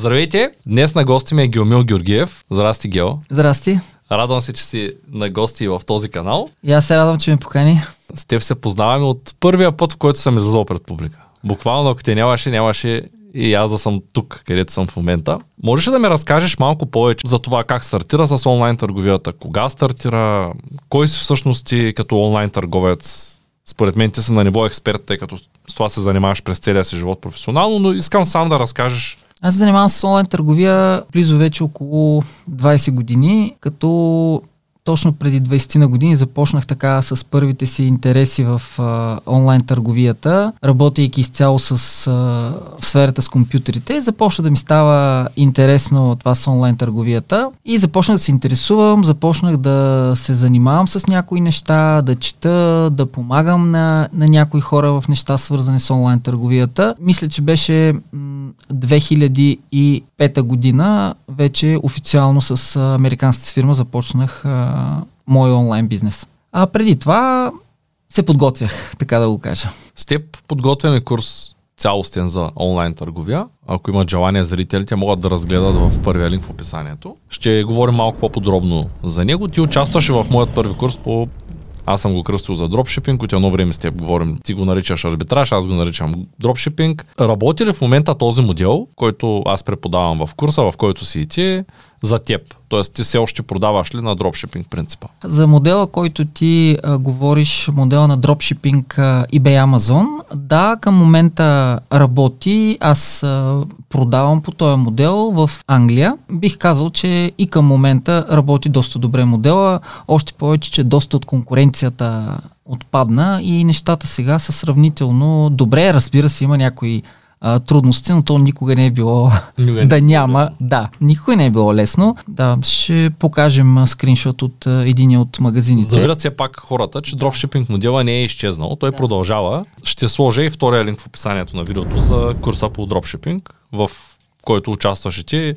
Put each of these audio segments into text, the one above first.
Здравейте! Днес на гости ми е Геомил Георгиев. Здрасти, Гео. Здрасти. Радвам се, че си на гости в този канал. И аз се радвам, че ме покани. С теб се познаваме от първия път, в който съм излизал пред публика. Буквално, ако те нямаше, нямаше и аз да съм тук, където съм в момента. Можеш ли да ми разкажеш малко повече за това как стартира с онлайн търговията, кога стартира, кой си всъщност ти като онлайн търговец? Според мен ти си на ниво експерт, тъй като с това се занимаваш през целия си живот професионално, но искам сам да разкажеш аз се занимавам с онлайн търговия близо вече около 20 години, като точно преди 20 на години започнах така с първите си интереси в а, онлайн търговията, работейки изцяло с а, сферата с компютрите. Започна да ми става интересно това с онлайн търговията и започнах да се интересувам, започнах да се занимавам с някои неща, да чета, да помагам на, на някои хора в неща свързани с онлайн търговията. Мисля, че беше м- 2005 година вече официално с американската фирма започнах а, мой онлайн бизнес. А преди това се подготвях, така да го кажа. С теб подготвяме курс цялостен за онлайн търговия. Ако имат желание зрителите, могат да разгледат в първия линк в описанието. Ще говорим малко по-подробно за него. Ти участваше в моят първи курс по аз съм го кръстил за дропшипинг, от едно време с теб говорим. Ти го наричаш арбитраж, аз го наричам дропшипинг. Работи ли в момента този модел, който аз преподавам в курса, в който си и ти, за теб? Тоест ти все още продаваш ли на дропшипинг принципа? За модела, който ти а, говориш, модела на дропшипинг а, eBay Amazon, да, към момента работи. Аз а, продавам по този модел в Англия. Бих казал, че и към момента работи доста добре модела. Още повече, че доста от конкуренцията отпадна и нещата сега са сравнително добре. Разбира се, има някои а, трудности, но то никога не е било никога да няма. Е да, никога не е било лесно. Да, ще покажем скриншот от един от магазините. Да все пак хората, че дропшипинг модела не е изчезнал. Той да. продължава. Ще сложа и втория линк в описанието на видеото за курса по дропшипинг, в който участваш и ти.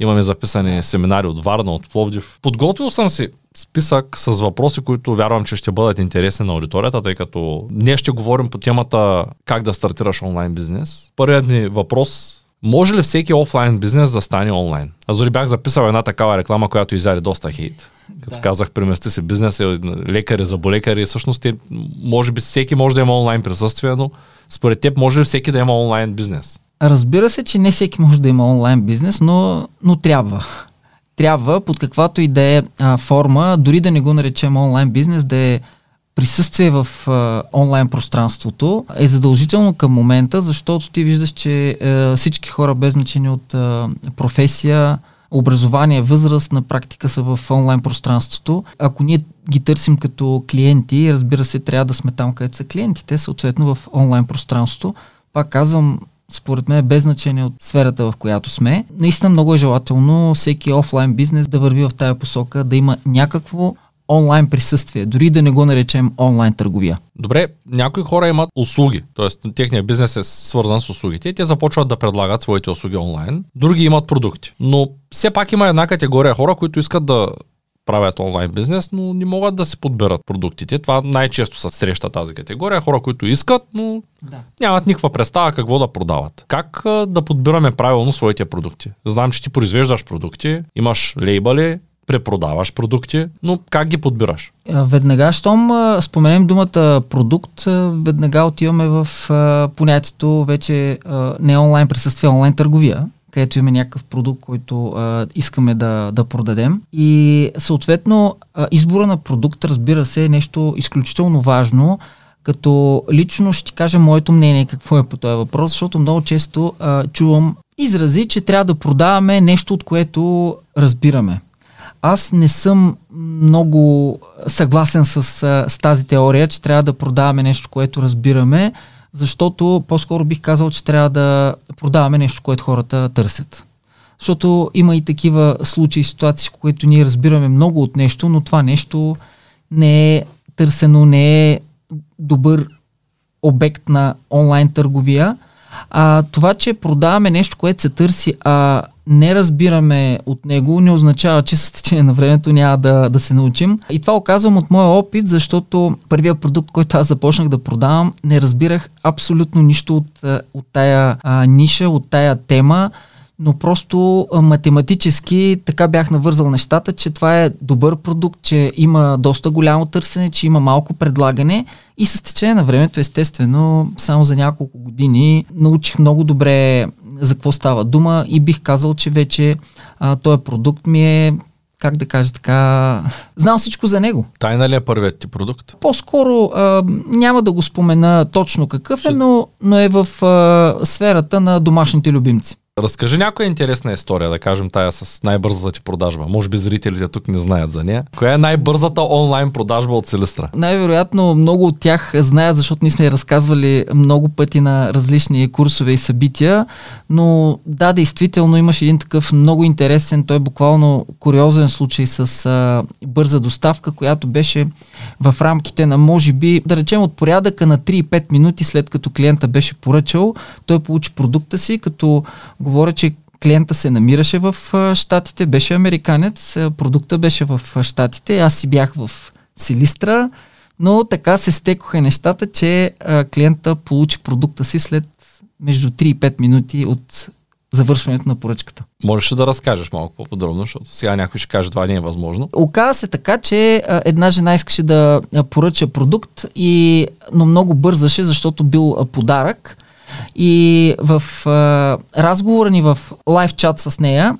Имаме записани семинари от Варна, от Пловдив. Подготвил съм си списък с въпроси, които вярвам, че ще бъдат интересни на аудиторията, тъй като днес ще говорим по темата как да стартираш онлайн бизнес. Първият ми въпрос може ли всеки офлайн бизнес да стане онлайн? Аз дори бях записал една такава реклама, която изяде доста хейт. Като да. казах, премести си бизнес, лекари за болекари. Всъщност, може би всеки може да има онлайн присъствие, но според теб може ли всеки да има онлайн бизнес? Разбира се, че не всеки може да има онлайн бизнес, но, но трябва трябва под каквато и да е форма, дори да не го наречем онлайн бизнес, да е присъствие в а, онлайн пространството е задължително към момента, защото ти виждаш, че а, всички хора без значение от а, професия, образование, възраст на практика са в онлайн пространството. Ако ние ги търсим като клиенти, разбира се, трябва да сме там, където са клиентите, съответно в онлайн пространството. Пак казвам, според мен, без значение от сферата, в която сме. Наистина много е желателно всеки офлайн бизнес да върви в тая посока, да има някакво онлайн присъствие, дори да не го наречем онлайн търговия. Добре, някои хора имат услуги, т.е. техният бизнес е свързан с услугите и те започват да предлагат своите услуги онлайн. Други имат продукти. Но все пак има една категория хора, които искат да правят онлайн бизнес, но не могат да се подберат продуктите. Това най-често се среща тази категория. Хора, които искат, но да. нямат никаква представа какво да продават. Как да подбираме правилно своите продукти? Знам, че ти произвеждаш продукти, имаш лейбъли, препродаваш продукти, но как ги подбираш? Веднага, щом споменем думата продукт, веднага отиваме в понятието вече не онлайн присъствие, онлайн търговия където имаме някакъв продукт, който а, искаме да, да продадем. И съответно а, избора на продукт, разбира се, е нещо изключително важно, като лично ще кажа моето мнение какво е по този въпрос, защото много често а, чувам изрази, че трябва да продаваме нещо, от което разбираме. Аз не съм много съгласен с, с тази теория, че трябва да продаваме нещо, което разбираме, защото по-скоро бих казал, че трябва да продаваме нещо, което хората търсят. Защото има и такива случаи, ситуации, в които ние разбираме много от нещо, но това нещо не е търсено, не е добър обект на онлайн търговия. А това, че продаваме нещо, което се търси, а не разбираме от него, не означава, че с течение на времето няма да, да се научим. И това оказвам от моя опит, защото първият продукт, който аз започнах да продавам, не разбирах абсолютно нищо от, от тая а, ниша, от тая тема. но просто математически така бях навързал нещата, че това е добър продукт, че има доста голямо търсене, че има малко предлагане и с течение на времето, естествено, само за няколко години научих много добре за какво става дума и бих казал, че вече а, този продукт ми е как да кажа така, знам всичко за него. Тайна ли е първият ти продукт? По-скоро а, няма да го спомена точно какъв е, но, но е в а, сферата на домашните любимци. Разкажи някоя интересна история, да кажем тая с най-бързата ти продажба. Може би зрителите тук не знаят за нея. Коя е най-бързата онлайн продажба от Селистра? Най-вероятно много от тях знаят, защото ние сме разказвали много пъти на различни курсове и събития, но да, действително имаш един такъв много интересен, той е буквално куриозен случай с а, бърза доставка, която беше в рамките на може би, да речем от порядъка на 3-5 минути след като клиента беше поръчал, той получи продукта си, като Говоря, че клиента се намираше в Штатите, беше американец, продукта беше в Штатите, аз си бях в Силистра, но така се стекоха нещата, че клиента получи продукта си след между 3 и 5 минути от завършването на поръчката. Можеш ли да разкажеш малко по-подробно, защото сега някой ще каже, това не е възможно. Оказа се така, че една жена искаше да поръча продукт, и, но много бързаше, защото бил подарък. И в а, разговора ни в лайв чат с нея,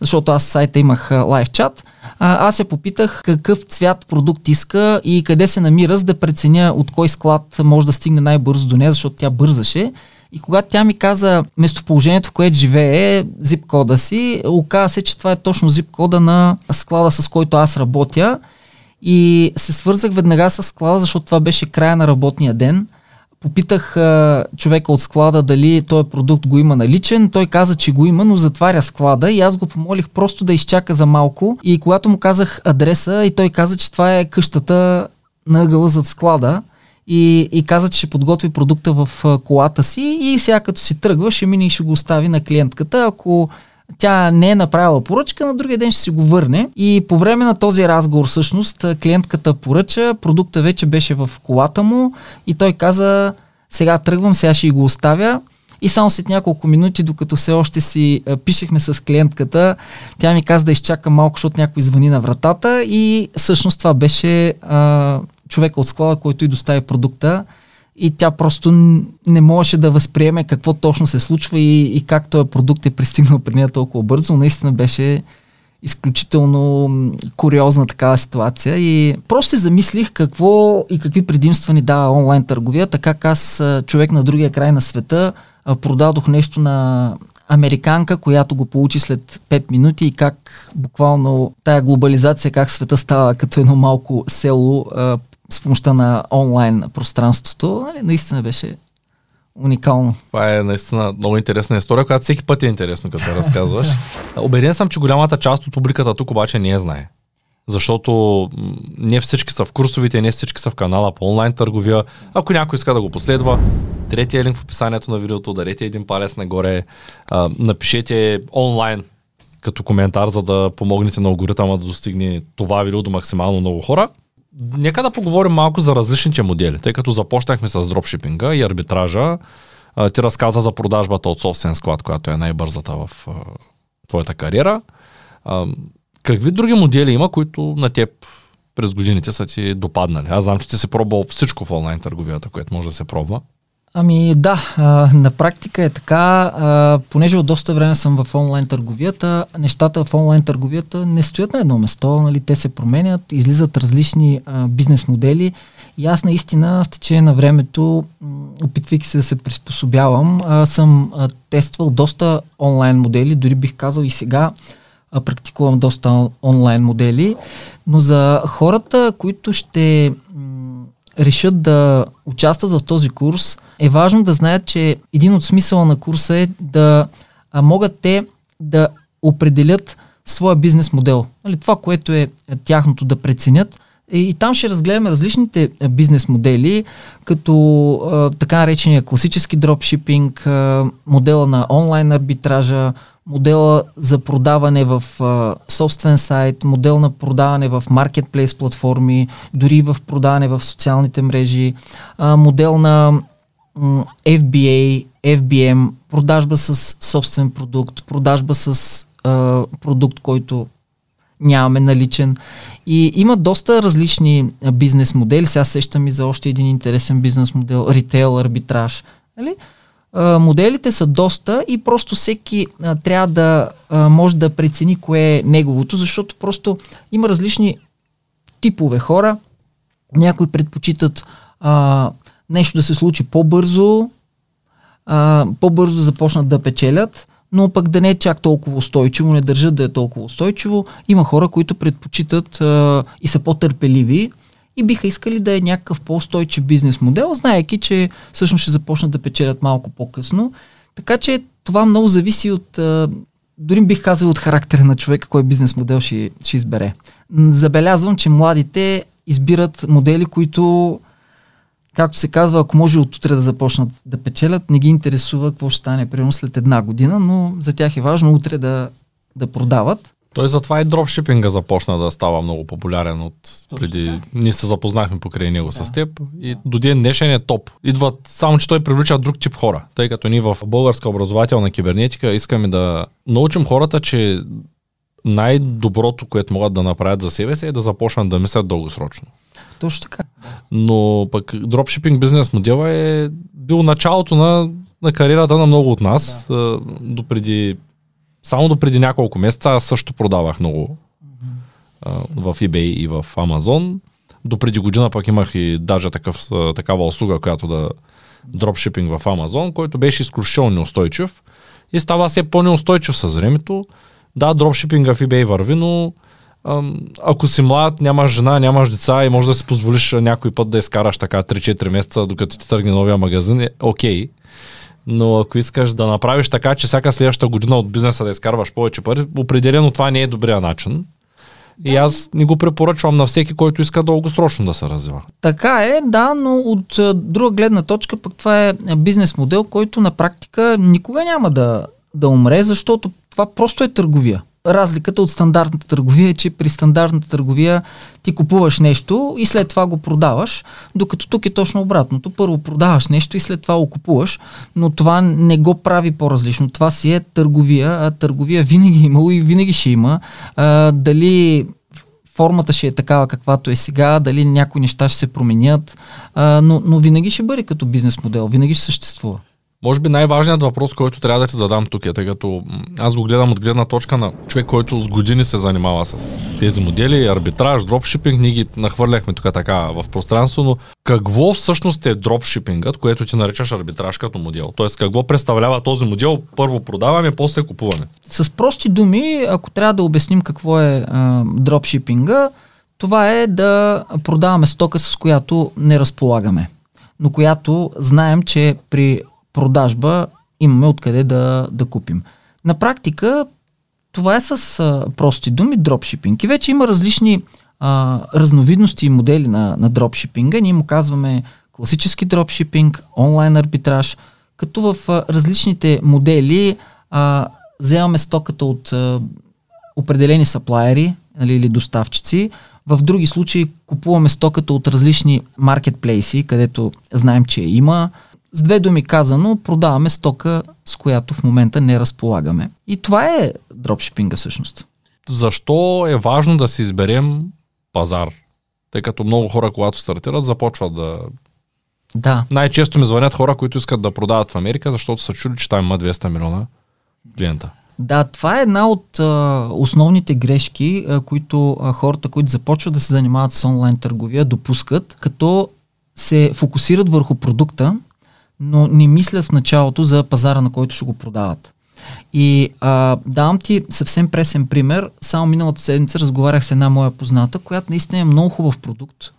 защото аз в сайта имах лайв чат, аз я попитах какъв цвят продукт иска и къде се намира, за да преценя от кой склад може да стигне най-бързо до нея, защото тя бързаше. И когато тя ми каза местоположението, в което живее, зип кода си, оказа се, че това е точно зип кода на склада, с който аз работя. И се свързах веднага с склада, защото това беше края на работния ден – Попитах а, човека от склада дали този продукт го има наличен. Той каза, че го има, но затваря склада и аз го помолих просто да изчака за малко. И когато му казах адреса, и той каза, че това е къщата на ъгъла зад склада. И, и каза, че ще подготви продукта в колата си и сега като си тръгва, ще мине и ще го остави на клиентката. Ако тя не е направила поръчка, на другия ден ще си го върне. И по време на този разговор, всъщност, клиентката поръча, продукта вече беше в колата му и той каза, сега тръгвам, сега ще го оставя. И само след няколко минути, докато все още си пишехме с клиентката, тя ми каза да изчака малко, защото някой звъни на вратата и всъщност това беше а, човека от склада, който и достави продукта и тя просто не можеше да възприеме какво точно се случва и, и как този продукт е пристигнал при нея толкова бързо. Наистина беше изключително куриозна такава ситуация и просто се замислих какво и какви предимства ни дава онлайн търговията, как аз, човек на другия край на света, продадох нещо на американка, която го получи след 5 минути и как буквално тая глобализация, как света става като едно малко село с помощта на онлайн пространството, нали, наистина беше уникално. Това е наистина много интересна история, която всеки път е интересно, като я разказваш. Обеден съм, че голямата част от публиката тук обаче не я знае. Защото не всички са в курсовите, не всички са в канала по онлайн търговия. Ако някой иска да го последва, третия линк в описанието на видеото, дарете един палец нагоре, а, напишете онлайн като коментар, за да помогнете на алгоритъма да достигне това видео до максимално много хора. Нека да поговорим малко за различните модели, тъй като започнахме с дропшипинга и арбитража. Ти разказа за продажбата от собствен склад, която е най-бързата в твоята кариера. Какви други модели има, които на теб през годините са ти допаднали? Аз знам, че ти си пробвал всичко в онлайн търговията, което може да се пробва. Ами да, а, на практика е така, а, понеже от доста време съм в онлайн търговията, нещата в онлайн търговията не стоят на едно место, нали, те се променят, излизат различни а, бизнес модели и аз наистина в течение на времето, опитвайки се да се приспособявам, а, съм а, тествал доста онлайн модели, дори бих казал и сега а, практикувам доста онлайн модели, но за хората, които ще решат да участват в този курс, е важно да знаят, че един от смисъла на курса е да а, могат те да определят своя бизнес модел. Нали, това, което е тяхното да преценят. И, и там ще разгледаме различните бизнес модели, като а, така наречения класически дропшипинг, а, модела на онлайн арбитража, модела за продаване в а, собствен сайт, модел на продаване в маркетплейс платформи, дори в продаване в социалните мрежи, а, модел на м, FBA FBM, продажба с собствен продукт, продажба с а, продукт, който нямаме наличен. И има доста различни бизнес модели. Сега сещам и за още един интересен бизнес модел, ритейл, арбитраж. Нали? Моделите са доста и просто всеки а, трябва да а, може да прецени кое е неговото, защото просто има различни типове хора. Някои предпочитат а, нещо да се случи по-бързо, а, по-бързо започнат да печелят, но пък да не е чак толкова устойчиво, не държат да е толкова устойчиво. Има хора, които предпочитат а, и са по-търпеливи и биха искали да е някакъв по-устойчив бизнес модел, знаеки, че всъщност ще започнат да печелят малко по-късно. Така че това много зависи от, дори бих казал от характера на човека, кой бизнес модел ще, ще избере. Забелязвам, че младите избират модели, които както се казва, ако може от утре да започнат да печелят, не ги интересува какво ще стане примерно след една година, но за тях е важно утре да, да продават. Той затова и дропшипинга започна да става много популярен от Точно преди. Да. Ние се запознахме покрай него да. с теб и до ден днешен е топ. Идват, само че той привлича друг тип хора. Тъй като ние в българска образователна кибернетика искаме да научим хората, че най-доброто, което могат да направят за себе си е да започнат да мислят дългосрочно. Точно така. Но пък дропшипинг бизнес модела е бил началото на, на кариерата на много от нас. Да. До преди, само до преди няколко месеца аз също продавах много mm-hmm. в eBay и в Amazon. До преди година пък имах и даже такъв, такава услуга, която да дропшипинг в Amazon, който беше изключително неустойчив и става все по-неустойчив с времето. Да, дропшипинга в eBay върви, но ако си млад, нямаш жена, нямаш деца и можеш да си позволиш някой път да изкараш така 3-4 месеца, докато ти тръгне новия магазин, е окей. Okay. Но ако искаш да направиш така, че всяка следваща година от бизнеса да изкарваш повече пари, определено това не е добрия начин. Да. И аз не го препоръчвам на всеки, който иска дългосрочно да се развива. Така е, да, но от друга гледна точка пък това е бизнес модел, който на практика никога няма да, да умре, защото това просто е търговия разликата от стандартната търговия е, че при стандартната търговия ти купуваш нещо и след това го продаваш, докато тук е точно обратното. Първо продаваш нещо и след това го купуваш, но това не го прави по-различно. Това си е търговия, а търговия винаги е имало и винаги ще има. А, дали формата ще е такава каквато е сега, дали някои неща ще се променят, а, но, но винаги ще бъде като бизнес модел, винаги ще съществува. Може би най-важният въпрос, който трябва да ти задам тук е, тъй като аз го гледам от гледна точка на човек, който с години се занимава с тези модели, арбитраж, дропшипинг, ние ги нахвърляхме тук така в пространство, но какво всъщност е дропшипингът, което ти наричаш арбитраж като модел? Тоест какво представлява този модел? Първо продаване, после купуване. С прости думи, ако трябва да обясним какво е а, дропшипинга, това е да продаваме стока, с която не разполагаме но която знаем, че при продажба имаме откъде да, да купим. На практика това е с а, прости думи дропшипинг. И вече има различни а, разновидности и модели на, на дропшипинга. Ние му казваме класически дропшипинг, онлайн арбитраж, като в а, различните модели а, вземаме стоката от а, определени саплайери нали, или доставчици. В други случаи купуваме стоката от различни маркетплейси, където знаем, че има. С две думи казано, продаваме стока, с която в момента не разполагаме. И това е дропшипинга всъщност. Защо е важно да си изберем пазар? Тъй като много хора, когато стартират, започват да... Да. Най-често ми звънят хора, които искат да продават в Америка, защото са чули, че там има 200 милиона клиента. Да, това е една от а, основните грешки, а, които а, хората, които започват да се занимават с онлайн търговия, допускат, като се фокусират върху продукта, но не мислят в началото за пазара, на който ще го продават. И а, давам ти съвсем пресен пример. Само миналата седмица разговарях с една моя позната, която наистина е много хубав продукт,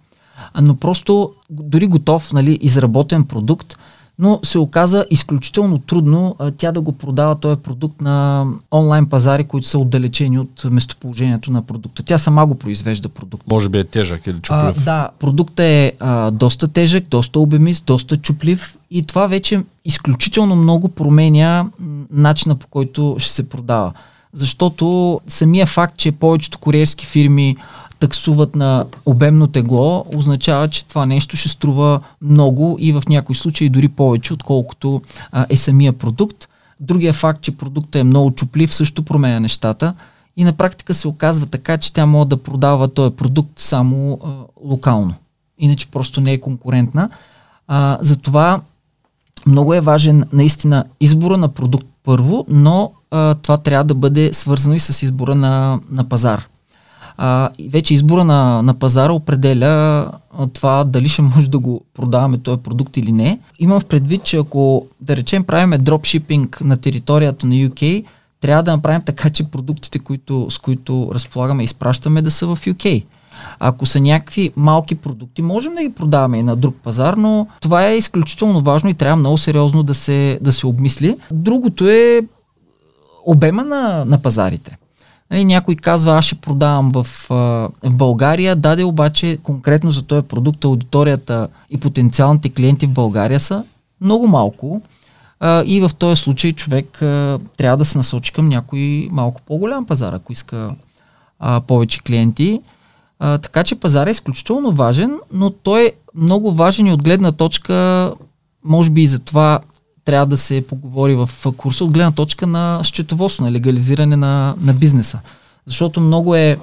но просто дори готов, нали, изработен продукт, но се оказа изключително трудно а, тя да го продава този продукт на онлайн пазари, които са отдалечени от местоположението на продукта. Тя сама го произвежда продукт. Може би е тежък или чуплив. А, да, продуктът е а, доста тежък, доста обемист, доста чуплив и това вече изключително много променя начина по който ще се продава. Защото самия факт, че повечето куриерски фирми таксуват на обемно тегло, означава, че това нещо ще струва много и в някои случаи дори повече, отколкото а, е самия продукт. Другия факт, че продуктът е много чуплив, също променя нещата и на практика се оказва така, че тя може да продава този продукт само а, локално. Иначе просто не е конкурентна. А, затова много е важен наистина избора на продукт първо, но а, това трябва да бъде свързано и с избора на, на пазар. А, вече избора на, на пазара определя това дали ще може да го продаваме този продукт или не. Имам в предвид, че ако да речем правиме дропшипинг на територията на UK, трябва да направим така, че продуктите, които, с които разполагаме и изпращаме да са в UK. Ако са някакви малки продукти, можем да ги продаваме и на друг пазар, но това е изключително важно и трябва много сериозно да се, да се обмисли. Другото е обема на, на пазарите. Нали, някой казва, аз ще продавам в, в България, даде обаче конкретно за този продукт аудиторията и потенциалните клиенти в България са много малко и в този случай човек трябва да се насочи към някой малко по-голям пазар, ако иска повече клиенти. Така че пазар е изключително важен, но той е много важен и от гледна точка, може би и за това трябва да се поговори в курса, от гледна точка на счетоводство, на легализиране на, на бизнеса. Защото много е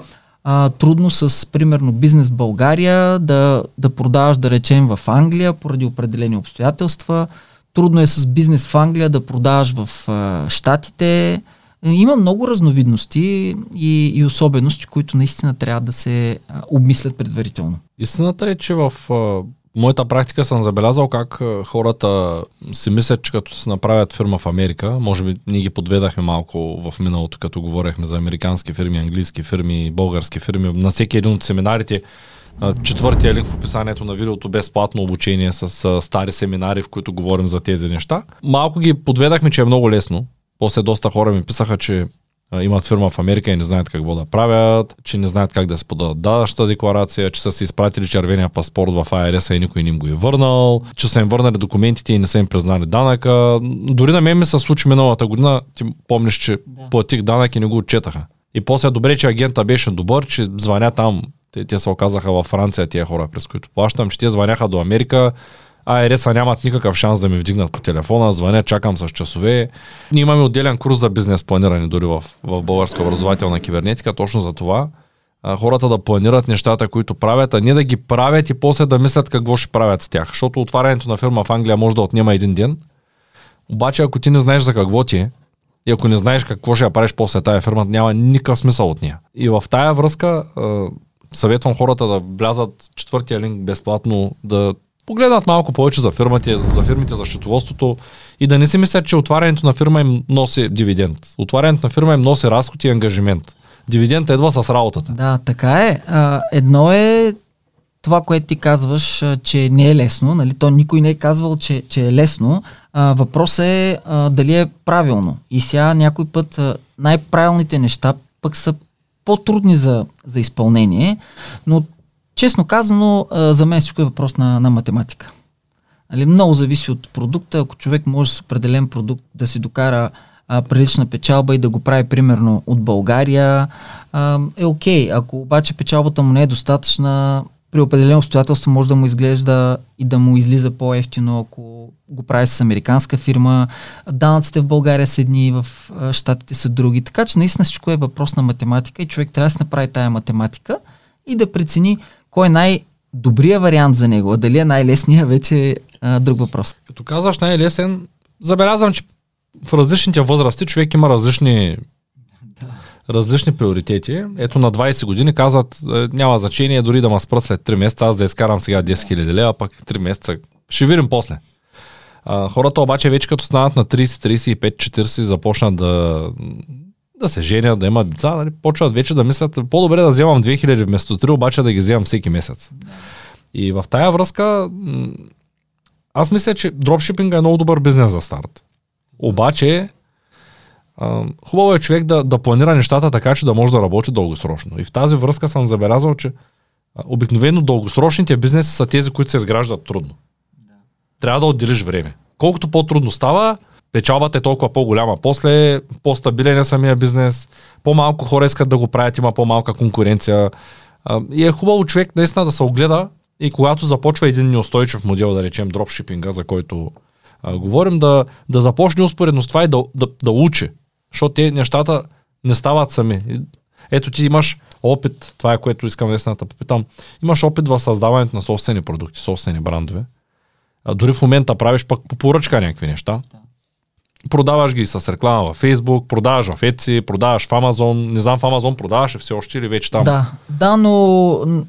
а, трудно с, примерно, бизнес в България да, да продаваш, да речем, в Англия поради определени обстоятелства. Трудно е с бизнес в Англия да продаваш в а, Штатите. Има много разновидности и, и особености, които наистина трябва да се а, обмислят предварително. Истината е, че в а, моята практика съм забелязал как хората си мислят, че като се направят фирма в Америка, може би ние ги подведахме малко в миналото, като говорехме за американски фирми, английски фирми, български фирми. На всеки един от семинарите четвъртия линк в описанието на видеото безплатно обучение с стари семинари, в които говорим за тези неща. Малко ги подведахме, че е много лесно. После доста хора ми писаха, че имат фирма в Америка и не знаят какво да правят, че не знаят как да се подадат данъчната декларация, че са си изпратили червения паспорт в АРС и никой не им го е върнал, че са им върнали документите и не са им признали данъка. Дори на мен ми се случи миналата година, ти помниш, че да. платих данък и не го отчетаха. И после добре, че агента беше добър, че звъня там те, те се оказаха във Франция, тия хора, през които плащам, че те звъняха до Америка, АРС-а нямат никакъв шанс да ми вдигнат по телефона, звъня, чакам с часове. Ние имаме отделен курс за бизнес планиране дори в, в българска образователна кибернетика, точно за това. А, хората да планират нещата, които правят, а не да ги правят и после да мислят какво ще правят с тях. Защото отварянето на фирма в Англия може да отнема един ден. Обаче, ако ти не знаеш за какво ти е, и ако не знаеш какво ще я правиш после тая фирма, няма никакъв смисъл от нея. И в тая връзка съветвам хората да влязат четвъртия линк безплатно, да погледнат малко повече за фирмите, за фирмите, за счетоводството и да не си мислят, че отварянето на фирма им носи дивиденд. Отварянето на фирма им носи разход и ангажимент. Дивиденд едва с работата. Да, така е. Едно е това, което ти казваш, че не е лесно, нали? то никой не е казвал, че, че е лесно. Въпросът е дали е правилно. И сега някой път най-правилните неща пък са по-трудни за, за изпълнение, но честно казано, за мен всичко е въпрос на, на математика. Нали, много зависи от продукта. Ако човек може с определен продукт да си докара а, прилична печалба и да го прави примерно от България, а, е окей. Okay. Ако обаче печалбата му не е достатъчна, при определени обстоятелства може да му изглежда и да му излиза по-ефтино, ако го прави с американска фирма. Данъците в България са едни, в Штатите са други. Така че наистина всичко е въпрос на математика и човек трябва да се направи тая математика и да прецени кой е най-добрия вариант за него. А дали е най-лесният, вече е а, друг въпрос. Като казваш най-лесен, забелязвам, че в различните възрасти човек има различни различни приоритети. Ето на 20 години казват, е, няма значение дори да ме спрат след 3 месеца, аз да изкарам сега 10 000 лева, пък 3 месеца. Ще видим после. А, хората обаче вече като станат на 30, 35, 40 започнат да, да се женят, да имат деца, нали, почват вече да мислят, по-добре да вземам 2000 вместо 3, обаче да ги вземам всеки месец. И в тая връзка аз мисля, че дропшипинга е много добър бизнес за старт. Обаче хубаво е човек да, да планира нещата така, че да може да работи дългосрочно. И в тази връзка съм забелязал, че обикновено дългосрочните бизнеси са тези, които се изграждат трудно. Да. Трябва да отделиш време. Колкото по-трудно става, печалбата е толкова по-голяма. После по-стабилен е самия бизнес, по-малко хора искат да го правят, има по-малка конкуренция. И е хубаво човек наистина да се огледа и когато започва един неустойчив модел, да речем дропшипинга, за който а, говорим, да, да започне успоредно с това и да, да, да учи. Защото те нещата не стават сами. Ето ти имаш опит, това е което искам наистина да попитам, имаш опит в създаването на собствени продукти, собствени брандове. А дори в момента правиш пък по поръчка някакви неща. Да. Продаваш ги с реклама в Facebook, продаваш в Etsy, продаваш в Amazon. Не знам в Amazon продаваш все още или вече там? Да, да, но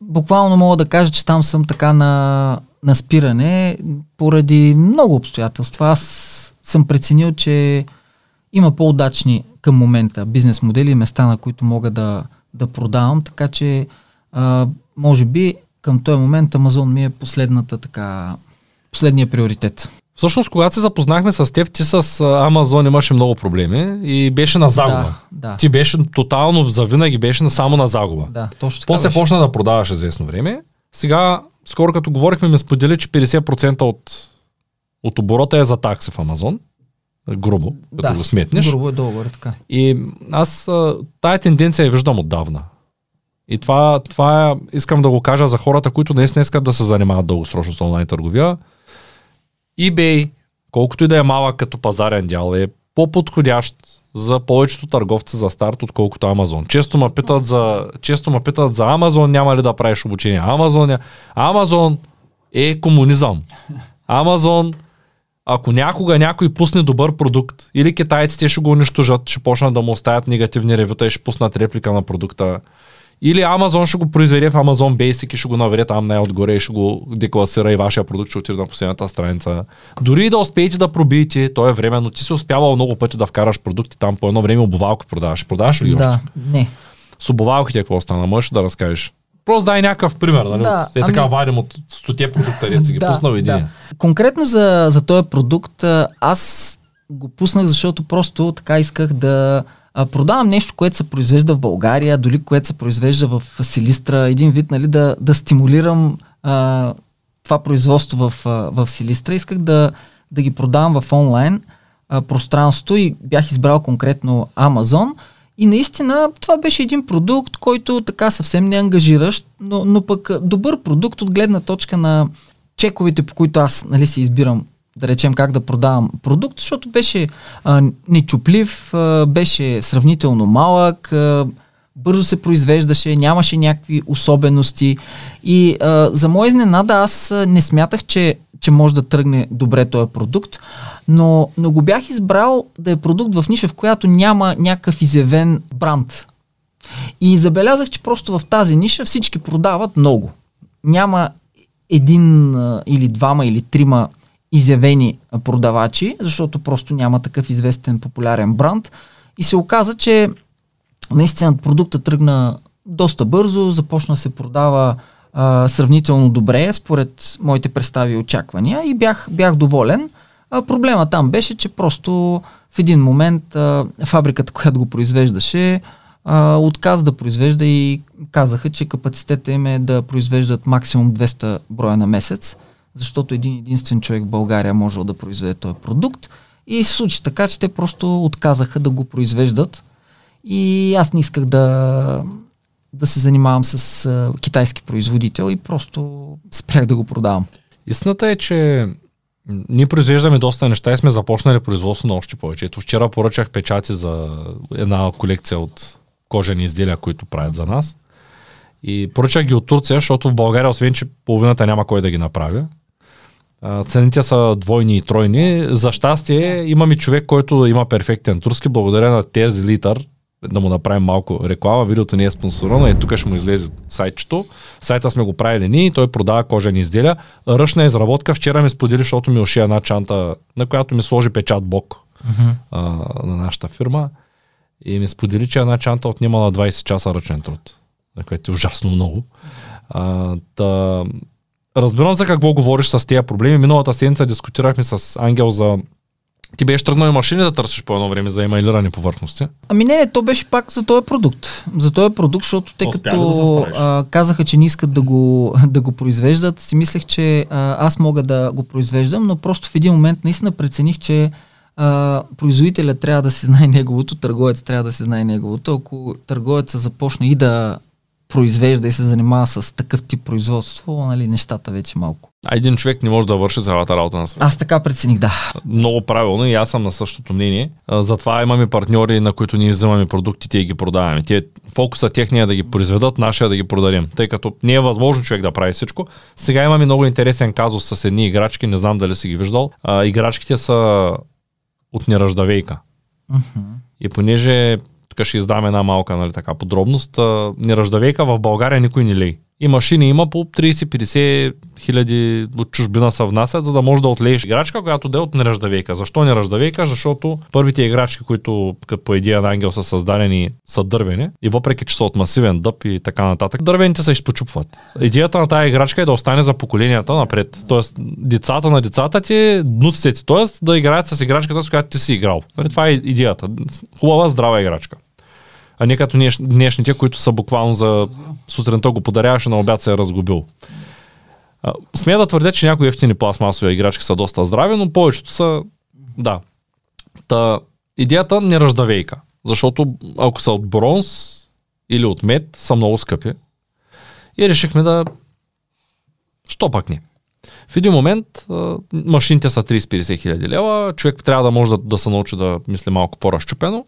буквално мога да кажа, че там съм така на, на спиране поради много обстоятелства. Аз съм преценил, че има по-удачни към момента бизнес модели и места, на които мога да, да продавам, така че а, може би към този момент Амазон ми е последната така, последния приоритет. Всъщност, когато се запознахме с теб, ти с Амазон имаше много проблеми и беше на загуба. Да, да. Ти беше тотално, завинаги беше само на загуба. Да, точно така После беше. почна да продаваш известно време. Сега, скоро като говорихме, ми сподели, че 50% от, от оборота е за такси в Амазон. Грубо, като да, го сметнеш. Грубо е договор, така. И аз тая тенденция я виждам отдавна. И това, това искам да го кажа за хората, които наистина искат да се занимават дългосрочно с онлайн търговия. eBay, колкото и да е малък като пазарен дял, е по-подходящ за повечето търговци за старт, отколкото Амазон. Често ме питат за, често ме питат за Амазон, няма ли да правиш обучение. Амазон е, Амазон е комунизъм. Амазон, ако някога някой пусне добър продукт, или китайците ще го унищожат, ще почнат да му оставят негативни ревюта и ще пуснат реплика на продукта. Или Amazon ще го произведе в Amazon Basic и ще го наведе там най-отгоре и ще го декласира и вашия продукт ще отиде на последната страница. Дори и да успеете да пробиете, то е време, но ти си успявал много пъти да вкараш продукти там по едно време обувалка продаваш. Продаваш ли Да, още? не. С обувалките какво стана? Можеш да разкажеш? Просто дай някакъв пример, нали? Да, е така ами- вадим от стоте продукта, дето си ги Да, пуснал един. да. Конкретно за, за този продукт, аз го пуснах, защото просто така исках да а, продавам нещо, което се произвежда в България, дори което се произвежда в Силистра, един вид, нали, да, да стимулирам а, това производство в, а, в Силистра. Исках да, да ги продавам в онлайн а, пространство и бях избрал конкретно Amazon. И наистина това беше един продукт, който така съвсем не ангажиращ, но, но пък добър продукт от гледна точка на чековете, по които аз нали, си избирам да речем как да продавам продукт, защото беше а, нечуплив, а, беше сравнително малък, а, бързо се произвеждаше, нямаше някакви особености и а, за моя изненада аз не смятах, че, че може да тръгне добре този продукт, но, но го бях избрал да е продукт в ниша, в която няма някакъв изявен бранд. И забелязах, че просто в тази ниша всички продават много. Няма един а, или двама или трима изявени продавачи, защото просто няма такъв известен популярен бранд. И се оказа, че наистина продукта тръгна доста бързо, започна се продава а, сравнително добре, според моите представи и очаквания и бях, бях доволен. А, проблема там беше, че просто в един момент а, фабриката, която го произвеждаше, а, отказа да произвежда и казаха, че капацитета им е да произвеждат максимум 200 броя на месец, защото един единствен човек в България можел да произведе този продукт. И се случи така, че те просто отказаха да го произвеждат. И аз не исках да, да се занимавам с а, китайски производител и просто спрях да го продавам. Истината е, че ние произвеждаме доста неща и сме започнали производство на още повече. Ето вчера поръчах печати за една колекция от кожени изделия, които правят за нас. И поръчах ги от Турция, защото в България, освен че половината няма кой да ги направи, цените са двойни и тройни. За щастие имаме човек, който има перфектен турски, благодаря на тези литър, да му направим малко реклама. Видеото не е спонсорирано и тук ще му излезе сайтчето. Сайта сме го правили ние и той продава кожени изделия. Ръчна изработка. Вчера ми сподели, защото ми уши една чанта, на която ми сложи печат бок Mm-hmm. а, на нашата фирма. И ми сподели, че една чанта отнимала 20 часа ръчен труд, на което е ужасно много. А, та, разбирам за какво говориш с тези проблеми. Миналата седмица дискутирахме с Ангел за ти беше тръгнал и машини да търсиш по едно време за емайлирани повърхности. Ами не, не, то беше пак за този продукт. За този продукт, защото те да се като справиш? а, казаха, че не искат да го, да го произвеждат, си мислех, че а, аз мога да го произвеждам, но просто в един момент наистина прецених, че а, производителя трябва да си знае неговото, търговец трябва да си знае неговото. Ако търговеца започне и да произвежда и се занимава с такъв тип производство, нали, нещата вече малко. А един човек не може да върши цялата работа на света. Аз така прецених, да. Много правилно и аз съм на същото мнение. Затова имаме партньори, на които ние вземаме продуктите и ги продаваме. Те, фокуса техния е да ги произведат, нашия да ги продадем. Тъй като не е възможно човек да прави всичко. Сега имаме много интересен казус с едни играчки, не знам дали си ги виждал. А, играчките са от неръждавейка. Мгм. И понеже тук ще издам една малка нали, така, подробност, а, неръждавейка в България никой не лей. И машини има по 30-50 хиляди от чужбина се внасят, за да може да отлееш играчка, която да е от неръждавейка. Защо неръждавейка? Защото първите играчки, които като по идея на Ангел са създадени, са дървени и въпреки, че са от масивен дъб и така нататък, дървените се изпочупват. Идеята на тази играчка е да остане за поколенията напред. Тоест, децата на децата ти, внуците ти, тоест да играят с играчката, с която ти си играл. Нали, Това е идеята. Хубава, здрава играчка а не като днеш, днешните, които са буквално за сутринта го подаряваше, на обяд се е разгубил. А, Смея да твърдя, че някои ефтини пластмасови играчки са доста здрави, но повечето са, да. Та, идеята не ръждавейка, защото ако са от бронз или от мед, са много скъпи. И решихме да... Що пак не? В един момент машините са 30-50 хиляди лева, човек трябва да може да, да се научи да мисли малко по-разчупено.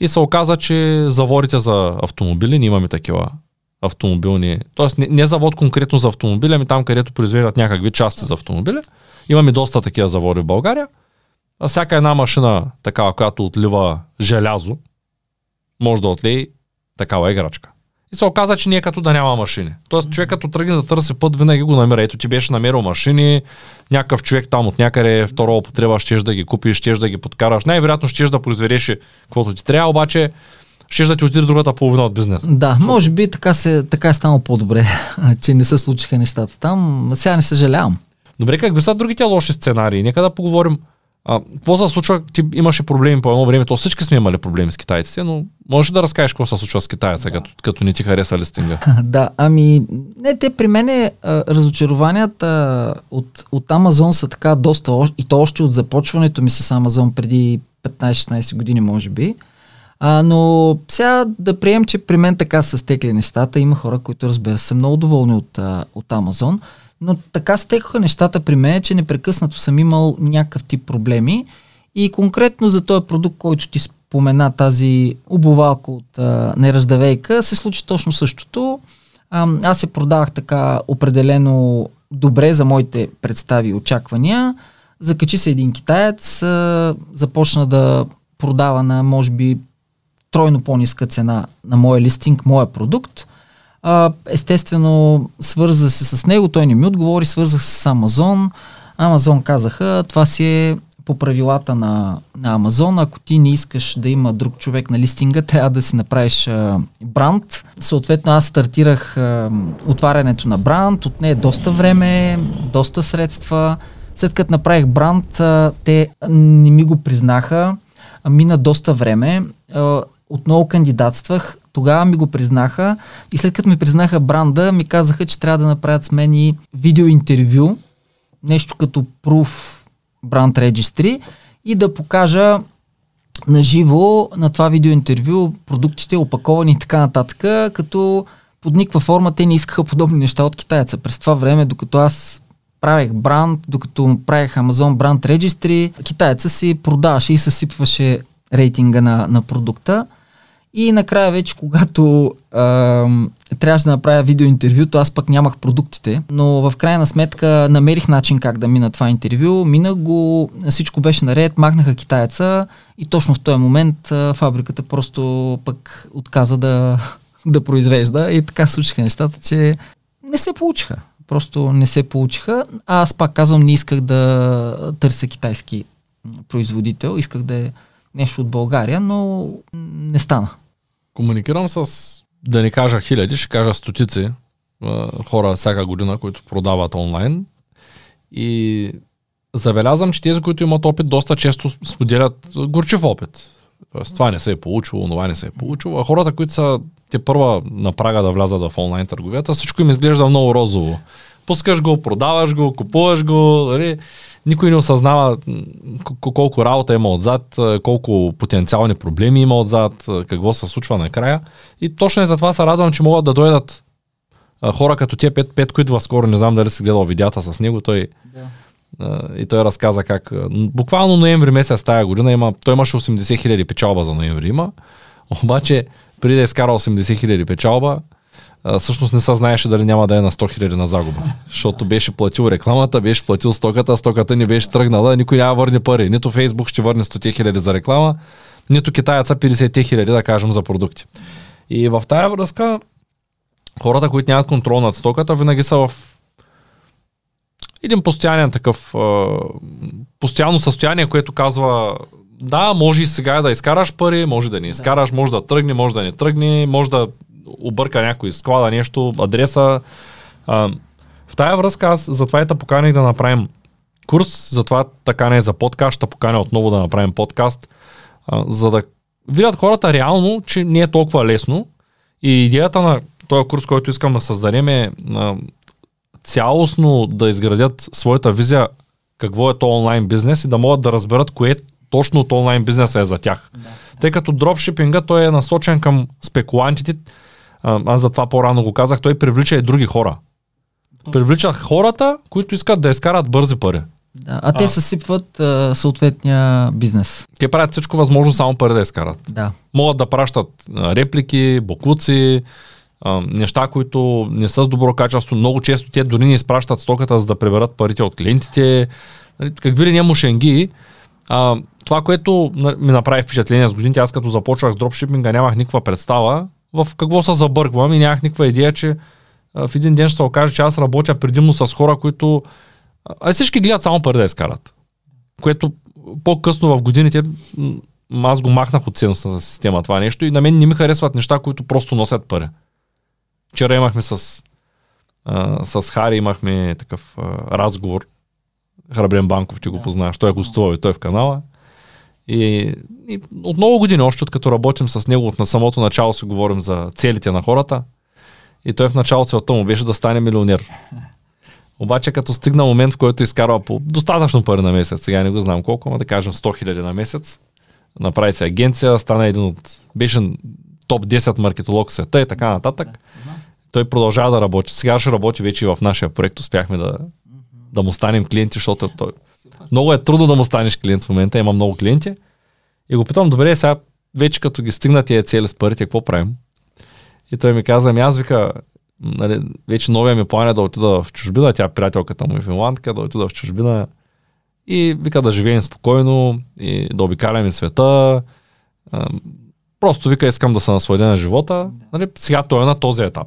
И се оказа, че заворите за автомобили, ние имаме такива автомобилни, т.е. Не, завод конкретно за автомобили, ами там, където произвеждат някакви части за автомобили. Имаме доста такива заводи в България. А всяка една машина, такава, която отлива желязо, може да отлее такава играчка. И се оказа, че ние като да няма машини. Тоест, човек като тръгне да търси път, винаги го намира. Ето ти беше намерил машини, някакъв човек там от някъде втора употреба, щеш да ги купиш, щеш да ги подкараш. Най-вероятно щеш да произведеш каквото ти трябва, обаче щеш да ти отиде другата половина от бизнеса. Да, може би така, се, така е станало по-добре, че не се случиха нещата там. Сега не съжалявам. Добре, какви са другите лоши сценарии? Нека да поговорим. А, какво се случва? Ти имаше проблеми по едно време, то всички сме имали проблеми с китайците, но можеш да разкажеш какво се случва с китайца, като, като не ти хареса листинга. Да, ами, не, те при мен е, разочарованията от, от Амазон са така доста, и то още от започването ми с Амазон преди 15-16 години, може би. А, но сега да прием, че при мен така са стекли нещата. Има хора, които разбира се са много доволни от, от Амазон. Но така стекоха нещата при мен, че непрекъснато съм имал някакъв тип проблеми. И конкретно за този продукт, който ти спомена, тази обувалка от а, нераздавейка, се случи точно същото. А, аз се продавах така определено добре за моите представи и очаквания. Закачи се един китаец, а, започна да продава на, може би, тройно по-ниска цена на моя листинг, моя продукт. А, естествено, свърза се с него, той не ми отговори, свързах се с Амазон. Амазон казаха, това си е по правилата на, на Амазон. Ако ти не искаш да има друг човек на листинга, трябва да си направиш а, бранд. Съответно, аз стартирах а, отварянето на бранд, отне доста време, доста средства. След като направих бранд, а, те не ми го признаха. А, Мина доста време. А, отново кандидатствах, тогава ми го признаха и след като ми признаха бранда, ми казаха, че трябва да направят с мен и видеоинтервю, нещо като Proof Brand Registry и да покажа на живо на това видеоинтервю продуктите, опаковани и така нататък, като под никаква форма те не искаха подобни неща от китайца. През това време, докато аз правех бранд, докато правех Amazon Brand Registry, китайца си продаваше и съсипваше рейтинга на, на продукта. И накрая вече, когато ам, трябваше да направя видеоинтервюто, аз пък нямах продуктите, но в крайна сметка намерих начин как да мина това интервю. Минах го, всичко беше наред, махнаха китаеца и точно в този момент а, фабриката просто пък отказа да, да произвежда и така случиха нещата, че не се получиха. Просто не се получиха. А аз пак казвам, не исках да търся китайски производител, исках да е нещо от България, но не стана. Комуникирам с, да не кажа хиляди, ще кажа стотици хора всяка година, които продават онлайн. И забелязвам, че тези, които имат опит, доста често споделят горчив опит. Тоест, това не се е получило, това не се е получило. А хората, които са те първа на прага да влязат в онлайн търговията, всичко им изглежда много розово. Пускаш го, продаваш го, купуваш го, нали? Никой не осъзнава колко работа има отзад, колко потенциални проблеми има отзад, какво се случва накрая. И точно и затова се радвам, че могат да дойдат хора като тия Пет, Пет които скоро не знам дали си гледал видеята с него, той да. и той разказа как буквално ноември месец тая година има, той имаше 80 хиляди печалба за ноември има, обаче преди да е изкара 80 хиляди печалба, а, всъщност не се знаеше дали няма да е на 100 хиляди на загуба. Защото беше платил рекламата, беше платил стоката, стоката не беше тръгнала, никой няма върне пари. Нито Фейсбук ще върне 100 хиляди за реклама, нито китаяца 50 хиляди, да кажем, за продукти. И в тая връзка хората, които нямат контрол над стоката, винаги са в един постоянен такъв, постоянно състояние, което казва да, може и сега да изкараш пари, може да не изкараш, може да тръгне, може да не тръгне, може да обърка някой склада нещо, адреса. А, в тая връзка аз затова и те поканих да направим курс, затова така не е за подкаст, ще поканя отново да направим подкаст, а, за да видят хората реално, че не е толкова лесно. И идеята на този курс, който искам да създадем е а, цялостно да изградят своята визия какво е то онлайн бизнес и да могат да разберат кое точно от онлайн бизнеса е за тях. Да. Тъй като дропшипинга той е насочен към спекулантите, аз за това по-рано го казах, той привлича и други хора. Привлича хората, които искат да изкарат бързи пари. Да, а те а, съсипват а, съответния бизнес. Те правят всичко възможно само пари да изкарат. Да. Могат да пращат реплики, буклуци, а, неща, които не са с добро качество. Много често те дори не изпращат стоката, за да приберат парите от клиентите. Нали, какви ли не мушенги. А, това, което ми направи впечатление с годините, аз като започвах с дропшипинга, нямах никаква представа в какво се забърквам и нямах никаква идея, че в един ден ще се окаже, че аз работя предимно с хора, които а всички гледат само пари да изкарат. Което по-късно в годините аз го махнах от ценностната система това нещо и на мен не ми харесват неща, които просто носят пари. Вчера имахме с, а, с Хари, имахме такъв а, разговор. Храбрен Банков, ти го познаваш. Той е гостувал и той е в канала. И, и от много години, още от като работим с него, от на самото начало си говорим за целите на хората. И той в начало целта му беше да стане милионер. Обаче като стигна момент, в който изкарва по достатъчно пари на месец, сега не го знам колко, но да кажем 100 хиляди на месец, направи се агенция, стана един от, беше топ 10 маркетолог света и така нататък. Той продължава да работи. Сега ще работи вече и в нашия проект. Успяхме да, да му станем клиенти, защото той много е трудно да му станеш клиент в момента, има много клиенти. И го питам, добре, сега вече като ги стигна тия цели с парите, какво правим? И той ми каза, ами аз вика, нали, вече новия ми план е да отида в чужбина, тя приятелката му е финландка, да отида в чужбина и вика да живеем спокойно и да обикаляме света. Просто вика искам да се насладя на живота. Нали, сега той е на този етап.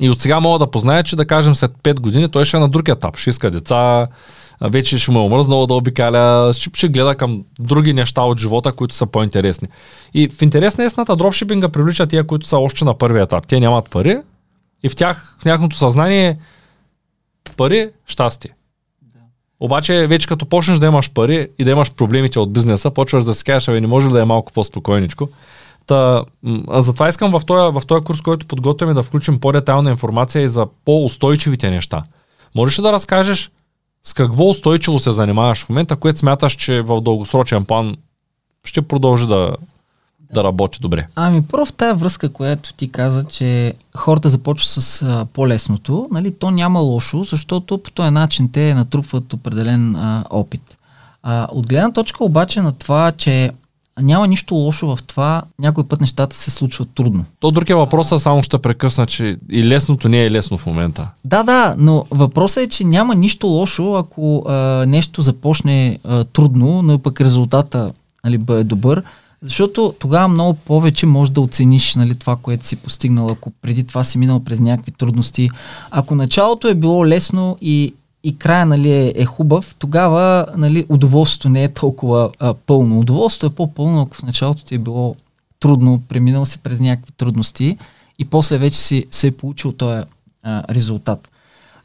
И от сега мога да позная, че да кажем след 5 години той ще е на друг етап. Ще иска деца, вече ще му е омръзнало да обикаля, ще, ще гледа към други неща от живота, които са по-интересни. И в интерес на ясната дропшипинга привлича тия, които са още на първия етап. Те нямат пари и в тях, в тяхното съзнание пари, щастие. Обаче вече като почнеш да имаш пари и да имаш проблемите от бизнеса, почваш да си кажеш, абе не може да е малко по-спокойничко. Та, а затова искам в този, в този курс, който подготвяме, да включим по-детайлна информация и за по-устойчивите неща. Можеш ли да разкажеш с какво устойчиво се занимаваш в момента, което смяташ, че в дългосрочен план ще продължи да, да работи добре? Ами, първо в тази връзка, която ти каза, че хората започват с а, по-лесното, нали, то няма лошо, защото по този начин те натрупват определен а, опит. А, от гледна точка обаче на това, че няма нищо лошо в това, някой път нещата се случват трудно. То друг е въпроса, само ще прекъсна, че и лесното не е лесно в момента. Да, да, но въпросът е, че няма нищо лошо, ако а, нещо започне а, трудно, но пък резултата нали, бъде добър. Защото тогава много повече можеш да оцениш нали, това, което си постигнал, ако преди това си минал през някакви трудности. Ако началото е било лесно и и края нали, е, е хубав, тогава нали, удоволствието не е толкова а, пълно. Удоволствието е по-пълно, ако в началото ти е било трудно, преминал си през някакви трудности и после вече си се е получил този а, резултат.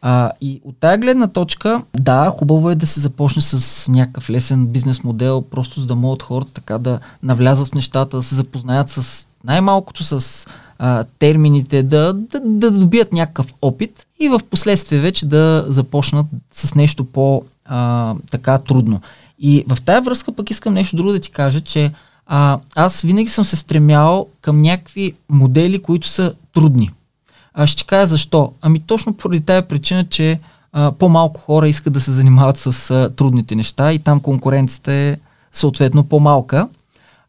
А, и от тая гледна точка, да, хубаво е да се започне с някакъв лесен бизнес модел, просто за да могат хората така да навлязат в нещата, да се запознаят с най-малкото с а, термините, да, да, да добият някакъв опит и в последствие вече да започнат с нещо по а, така трудно. И в тая връзка пък искам нещо друго да ти кажа, че а, аз винаги съм се стремял към някакви модели, които са трудни. А ще кажа защо. Ами точно поради тая причина, че а, по-малко хора искат да се занимават с а, трудните неща и там конкуренцията е съответно по-малка.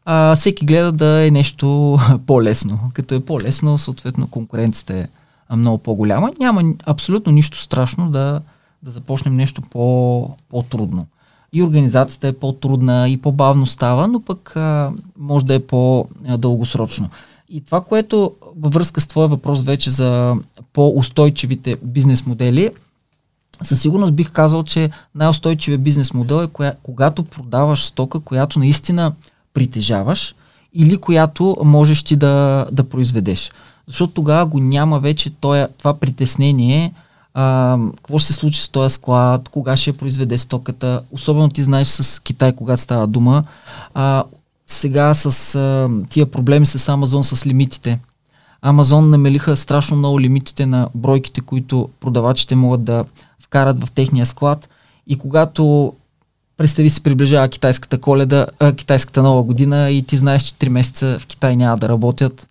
А, всеки гледа да е нещо по-лесно. Като е по-лесно, съответно конкуренцията е много по-голяма. Няма абсолютно нищо страшно да, да започнем нещо по, по-трудно. И организацията е по-трудна и по-бавно става, но пък а, може да е по-дългосрочно. И това, което във връзка с твоя въпрос вече за по-устойчивите бизнес модели, със сигурност бих казал, че най-устойчивият бизнес модел е коя, когато продаваш стока, която наистина притежаваш или която можеш ти да, да произведеш. Защото тогава го няма вече това, това притеснение, а, какво ще се случи с този склад, кога ще произведе стоката. Особено ти знаеш с Китай, когато става дума. А, сега с а, тия проблеми с Амазон, с лимитите. Амазон намелиха страшно много лимитите на бройките, които продавачите могат да вкарат в техния склад. И когато представи си приближава китайската коледа, а, китайската нова година и ти знаеш, че 3 месеца в Китай няма да работят,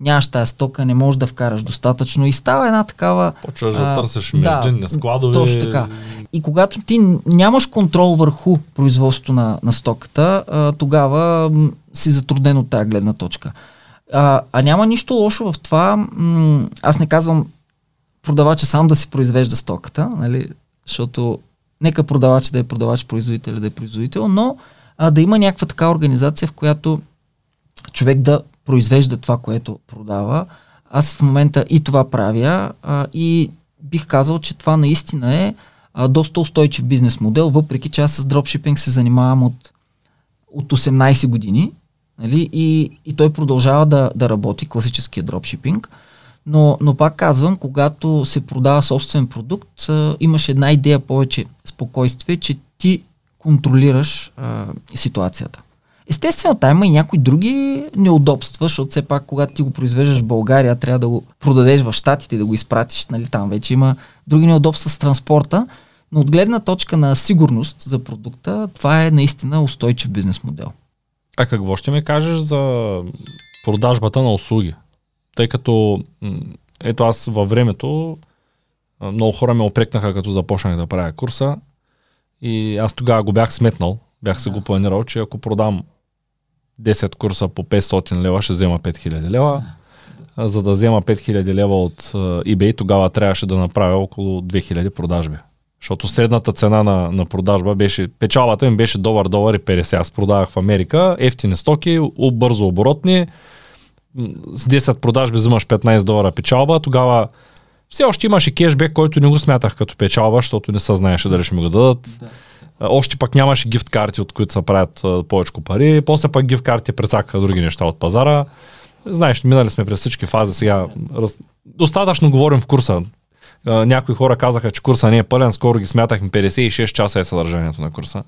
нямаш тази стока, не можеш да вкараш достатъчно и става една такава... Почваш да търсиш междинни да, складове. Точно така. И когато ти нямаш контрол върху производството на, на стоката, а, тогава м, си затруднен от тази гледна точка. А, а няма нищо лошо в това. М, аз не казвам продавача сам да си произвежда стоката, нали, защото нека продавач да е продавач, производител да е производител, но а, да има някаква така организация, в която човек да произвежда това, което продава. Аз в момента и това правя а, и бих казал, че това наистина е а, доста устойчив бизнес модел, въпреки че аз с дропшипинг се занимавам от, от 18 години нали, и, и той продължава да, да работи, класическия дропшипинг. Но, но пак казвам, когато се продава собствен продукт, а, имаш една идея повече спокойствие, че ти контролираш а, ситуацията. Естествено, там има и някои други неудобства, защото все пак, когато ти го произвеждаш в България, трябва да го продадеш в Штатите да го изпратиш, нали, там вече има други неудобства с транспорта, но от гледна точка на сигурност за продукта, това е наистина устойчив бизнес модел. А какво ще ми кажеш за продажбата на услуги? Тъй като, ето аз във времето, много хора ме опрекнаха, като започнах да правя курса и аз тогава го бях сметнал, бях се го планирал, че ако продам 10 курса по 500 лева, ще взема 5000 лева. За да взема 5000 лева от eBay, тогава трябваше да направя около 2000 продажби. Защото средната цена на, на продажба беше, печалата им беше долар, долар и 50. Аз продавах в Америка ефтини стоки, бързо оборотни, с 10 продажби взимаш 15 долара печалба, тогава все още имаше кешбек, който не го смятах като печалба, защото не съзнаеше дали ще ми го дадат. Да. Още пък нямаше гифт карти, от които се правят повече пари. После пък гифт карти прецакаха други неща от пазара. Знаеш, минали сме през всички фази сега. Раз... Достатъчно говорим в курса. Някои хора казаха, че курса не е пълен, скоро ги смятахме 56 часа е съдържанието на курса.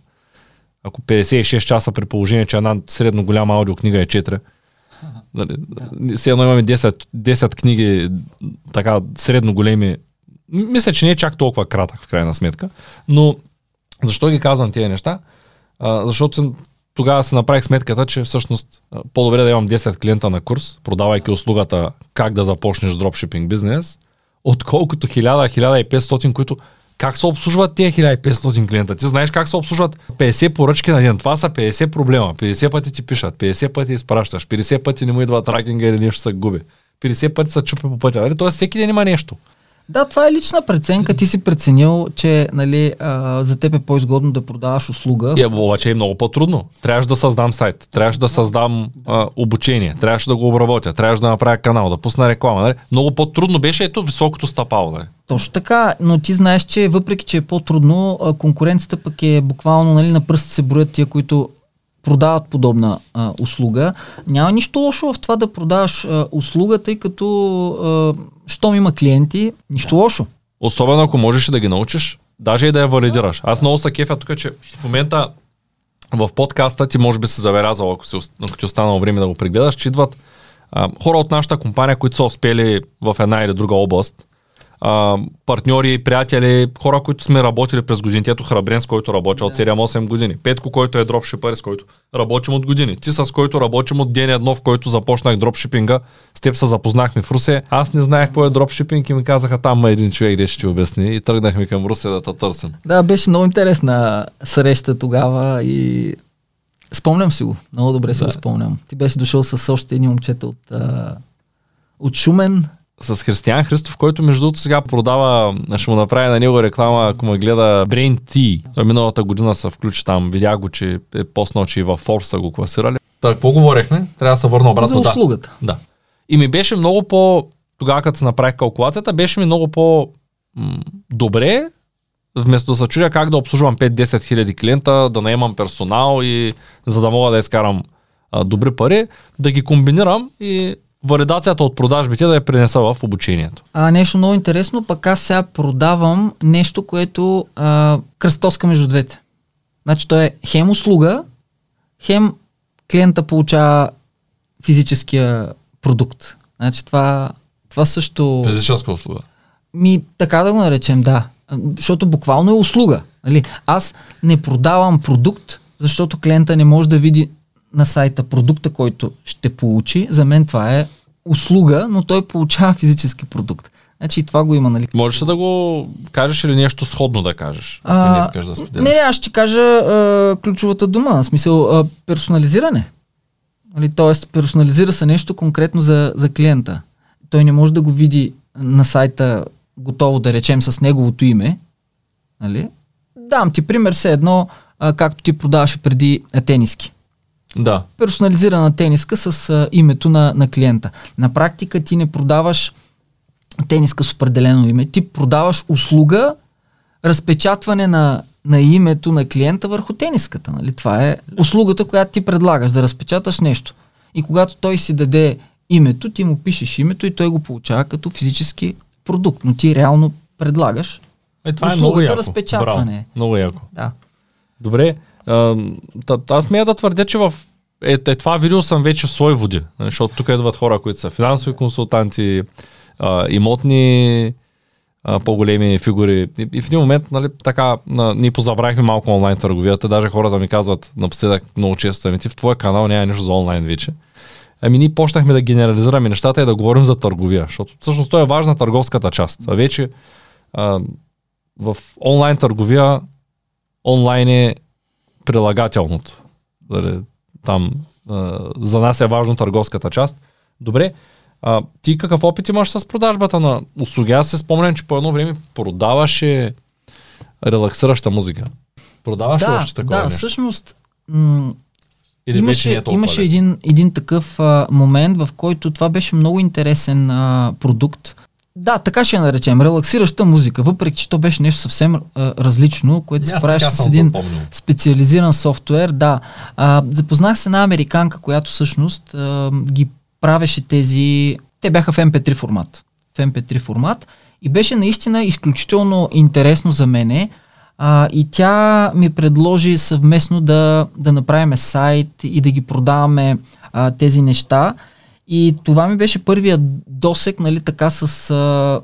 Ако 56 часа при положение, че една средно голяма аудиокнига е 4, Нали, Все едно имаме 10, 10 книги, така средно големи. Мисля, че не е чак толкова кратък в крайна сметка, но защо ги казвам тези неща? А, защото тогава се направих сметката, че всъщност по-добре да имам 10 клиента на курс, продавайки услугата как да започнеш дропшипинг бизнес, отколкото 1000-1500, които как се обслужват тези 1500 клиента? Ти знаеш как се обслужват 50 поръчки на ден. Това са 50 проблема. 50 пъти ти пишат, 50 пъти изпращаш, 50 пъти не му идва тракинга или нещо се губи. 50 пъти се чупи по пътя. Нали? Тоест всеки ден има нещо. Да, това е лична преценка. Ти си преценил, че нали, а, за теб е по-изгодно да продаваш услуга. И, обаче е много по-трудно. Трябваше да създам сайт, трябваше да създам а, обучение, трябваше да го обработя, трябваше да направя канал, да пусна реклама. Нали? Много по-трудно беше ето високото стъпало. Нали? Точно така, но ти знаеш, че въпреки, че е по-трудно, конкуренцията пък е буквално нали, на пръст се броят тия, които продават подобна а, услуга. Няма нищо лошо в това да продаваш а, услуга, тъй като а, щом има клиенти, нищо да. лошо. Особено ако можеш да ги научиш, даже и да я валидираш. Аз много са кефя тук, че в момента в подкаста ти може би се забелязал, ако, си, ако ти останало време да го прегледаш, че идват а, хора от нашата компания, които са успели в една или друга област, а, партньори, приятели, хора, които сме работили през годините. Ето Храбрен, с който работя от 7-8 години. Петко, който е дропшипър, с който работим от години. Ти с който работим от ден едно, в който започнах дропшипинга. С теб се запознахме в Русе. Аз не знаех какво е дропшипинг и ми казаха там ма един човек, де ще ти обясни. И тръгнахме към Русе да те търсим. Да, беше много интересна среща тогава и спомням си го. Много добре си Да. го спомням. Ти беше дошъл с още едни момчета от, а, от Шумен. С Християн Христов, който между другото сега продава, ще му направя на него реклама, ако ме гледа Brain T. Той миналата година се включи там, видях го, че е поснал, че и във Forbes са го класирали. Та, какво говорихме? Трябва да се върна обратно. за услугата. Да. да. И ми беше много по... Тогава, като се направих калкулацията, беше ми много по... м, добре, вместо да се чудя как да обслужвам 5-10 хиляди клиента, да наемам персонал и за да мога да изкарам а, добри пари, да ги комбинирам и валидацията от продажбите да я принеса в обучението. А, нещо много интересно, пък аз сега продавам нещо, което а, кръстоска между двете. Значи то е хем услуга, хем клиента получава физическия продукт. Значи това, това също... Физическа услуга. Ми, така да го наречем, да. Защото буквално е услуга. Нали? Аз не продавам продукт, защото клиента не може да види на сайта продукта, който ще получи. За мен това е услуга, но той получава физически продукт. Значи и това го има, нали? Можеш да го кажеш или нещо сходно да кажеш? А, не искаш да споделиш. Не, аз ще кажа а, ключовата дума, в смисъл а, персонализиране. Нали, тоест, персонализира се нещо конкретно за, за клиента. Той не може да го види на сайта готово, да речем, с неговото име. Нали? Дам ти пример, все едно, а, както ти продаваше преди тениски. Да. Персонализирана тениска с а, името на, на клиента. На практика ти не продаваш тениска с определено име, ти продаваш услуга, разпечатване на, на името на клиента върху тениската. Нали? Това е услугата, която ти предлагаш, да разпечаташ нещо. И когато той си даде името, ти му пишеш името и той го получава като физически продукт. Но ти реално предлагаш. Е, това е Услугата много яко. разпечатване. Браво. Много яко. Да. Добре. Аз смея да твърдя, че в е, е, това видео съм вече в свои води, нали, защото тук идват хора, които са финансови консултанти, а, имотни а, по-големи фигури. И, и в един момент, нали, така, на, ние позабравихме малко онлайн търговията. Даже хората ми казват напоследък много често, ами ти в твоя канал няма нищо за онлайн вече. Ами ние почнахме да генерализираме нещата и да говорим за търговия, защото всъщност то е важна търговската част. А вече а, в онлайн търговия онлайн е прилагателното. Дали, там а, за нас е важно търговската част. Добре, а, ти какъв опит имаш с продажбата на услуги? Аз се спомням, че по едно време продаваше релаксираща музика. Продаваш ли Да, още такова да нещо? всъщност м- Или не имаше, е имаше лесно? един, един такъв а, момент, в който това беше много интересен а, продукт. Да, така ще я наречем, релаксираща музика, въпреки че то беше нещо съвсем а, различно, което се правеше с един запомнил. специализиран софтуер. Да, а, запознах се една американка, която всъщност а, ги правеше тези... Те бяха в MP3 формат. В MP3 формат и беше наистина изключително интересно за мене. А, и тя ми предложи съвместно да, да направим сайт и да ги продаваме а, тези неща. И това ми беше първият досек, нали, така с... А,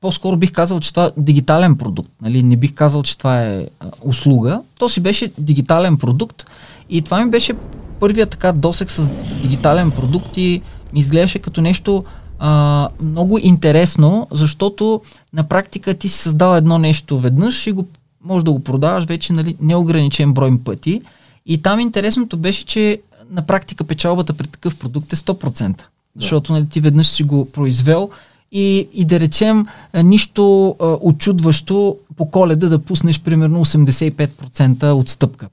по-скоро бих казал, че това е дигитален продукт. Нали? Не бих казал, че това е а, услуга. То си беше дигитален продукт и това ми беше първият така досек с дигитален продукт и ми изглеждаше като нещо а, много интересно, защото на практика ти си създал едно нещо веднъж и го може да го продаваш вече нали, неограничен брой пъти. И там интересното беше, че на практика печалбата при такъв продукт е 100%. Защото нали, ти веднъж си го произвел и, и да речем нищо а, очудващо по коледа да пуснеш примерно 85% отстъпка.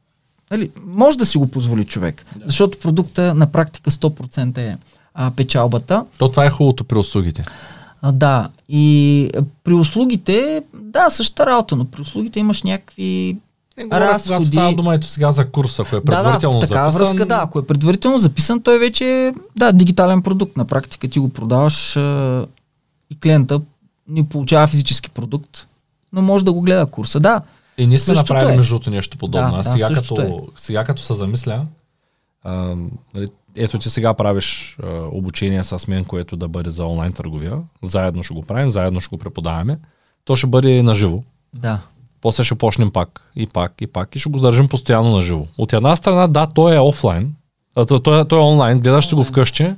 Нали, може да си го позволи човек, да. защото продукта на практика 100% е а, печалбата. То това е хубавото при услугите. А, да, и при услугите, да, същата работа, но при услугите имаш някакви Е, говоря, когато разходи. става дума ето сега за курса, ако е Да, да, предварително в такава записан, връзка, да. Ако е предварително записан, той вече е да, дигитален продукт. На практика ти го продаваш а, и клиента ни получава физически продукт, но може да го гледа курса. Да, И ние сме направили е. между нещо подобно. Да, да, сега, същото като, сега като се замисля, А, нали, ето ти сега правиш а, обучение с мен, което да бъде за онлайн търговия. Заедно ще го правим, заедно ще го преподаваме. То ще бъде наживо. Да. После ще почнем пак и пак и пак и ще го държим постоянно на живо. От една страна, да, той е офлайн, а, той, той, е онлайн, гледаш си го вкъщи. Да.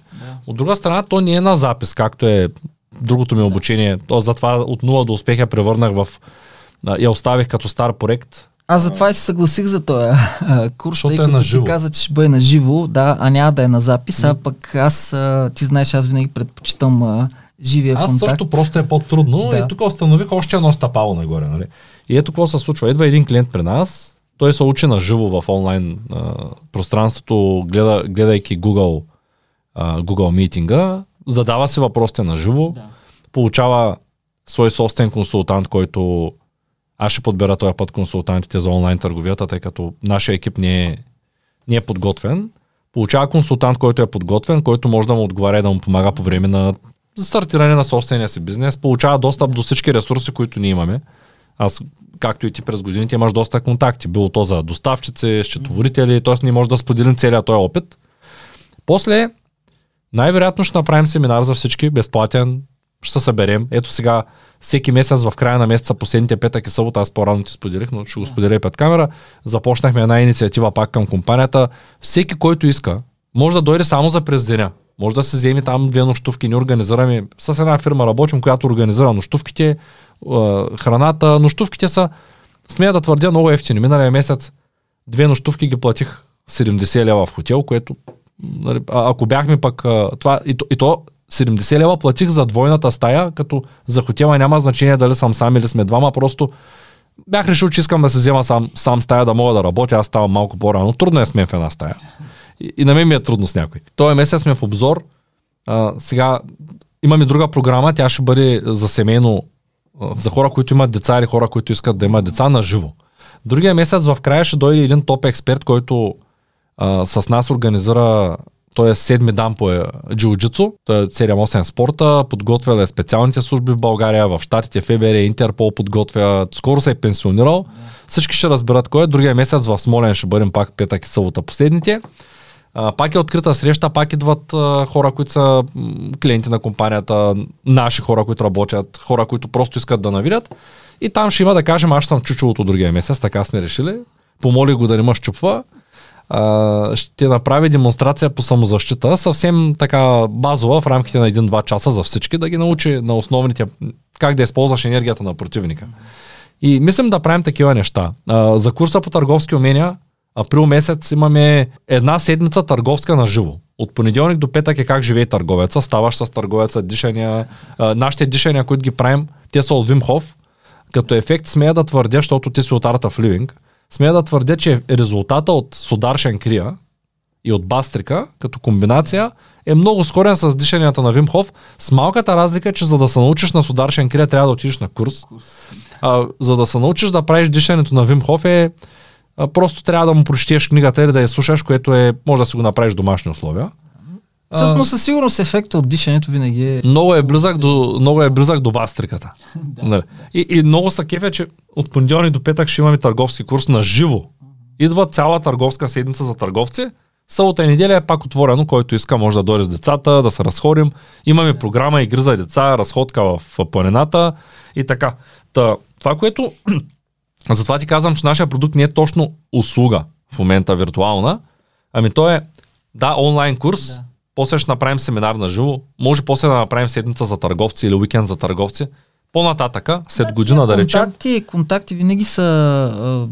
От друга страна, то не е на запис, както е другото ми обучение. То затова от нула до успех я превърнах в... Я оставих като стар проект. Аз затова и се съгласих за този курс, Защото тъй е като на ти каза, че ще бъде на живо, да, а няма да е на запис, а пък аз, а, ти знаеш, аз винаги предпочитам а, живия Аз контакт. също просто е по-трудно Да. и тук установих още едно стъпало нагоре. Нали? И ето какво се случва. Идва един клиент при нас, той се учи на живо в онлайн а, пространството, гледа, гледайки Google, а, Google митинга, задава си въпросите на живо, Да. получава свой собствен консултант, който аз ще подбера този път консултантите за онлайн търговията, тъй като нашия екип не е, не е подготвен. Получава консултант, който е подготвен, който може да му отговаря и да му помага по време на стартиране на собствения си бизнес. Получава достъп до всички ресурси, които ние имаме. Аз, както и ти през годините, имаш доста контакти. Било то за доставчици, счетоводители, т.е. ние може да споделим целият този опит. После, най-вероятно ще направим семинар за всички, безплатен, ще се съберем. Ето сега, всеки месец в края на месеца, последните петък и събота, аз по-рано ти споделих, но ще го споделя и пред камера, започнахме една инициатива пак към компанията. Всеки, който иска, може да дойде само за през деня. Може да се вземе там две нощувки. Ние организираме, с една фирма работим, която организира нощувките, храната. Нощувките са, смея да твърдя, много ефтини. Миналия месец две нощувки ги платих 70 лева в хотел, което нали, а, ако бяхме пък това, и то, и то 70 лева платих за двойната стая, като за хотела няма значение дали съм сам или сме двама, просто бях решил, че искам да се взема сам, сам стая, да мога да работя, аз ставам малко по-рано. Трудно е с мен в една стая. И, и на мен ми е трудно с някой. Този месец сме в обзор. А, сега имаме друга програма, тя ще бъде за семейно, за хора, които имат деца или хора, които искат да имат деца на живо. Другия месец в края ще дойде един топ експерт, който а, с нас организира той е седми дан по е, джиу-джитсу, той е 7-8 спорта, подготвя е специалните служби в България, в Штатите, ФБР, Интерпол подготвя, скоро се е пенсионирал. Всички ще разберат кой е. Другия месец в Смолен ще бъдем пак петък и събота последните. Пак е открита среща, пак идват хора, които са клиенти на компанията, наши хора, които работят, хора, които просто искат да навидят. И там ще има да кажем, аз съм чучелото другия месец, така сме решили. Помоли го да не ме щупва. Ще направи демонстрация по самозащита, съвсем така базова, в рамките на 1-2 часа за всички, да ги научи на основните, как да използваш енергията на противника. И мислим да правим такива неща. За курса по търговски умения, април месец имаме една седмица търговска на живо. От понеделник до петък е как живее търговеца, ставаш с търговеца, дишания. Нашите дишания, които ги правим, те са от Вимхов. Като ефект смея да твърдя, защото ти си от Art of Living, смея да твърдя, че резултата от Сударшен Крия и от Бастрика, като комбинация, е много сходен с дишанията на Вимхов, с малката разлика, че за да се научиш на Сударшен Крия, трябва да отидеш на курс. А, за да се научиш да правиш дишането на Вимхов е а, просто трябва да му прочетеш книгата или да я слушаш, което е, може да си го направиш в домашни условия. С, но със сигурност ефекта от дишането винаги е... Много е близък до, много е близък до бастриката. да, и, и много са кефе, че от понеделник до петък ще имаме търговски курс на живо. Идва цяла търговска седмица за търговци. Събота и неделя е пак отворено, който иска може да дойде с децата, да се разходим. Имаме програма игри за деца, разходка в планината и така. Та, това, което... Затова ти казвам, че нашия продукт не е точно услуга в момента виртуална, ами то е да, онлайн курс, Да. после ще направим семинар на живо, може после да направим седмица за търговци или уикенд за търговци. По-нататъка, след година да речем, Контакти, контакти винаги са а,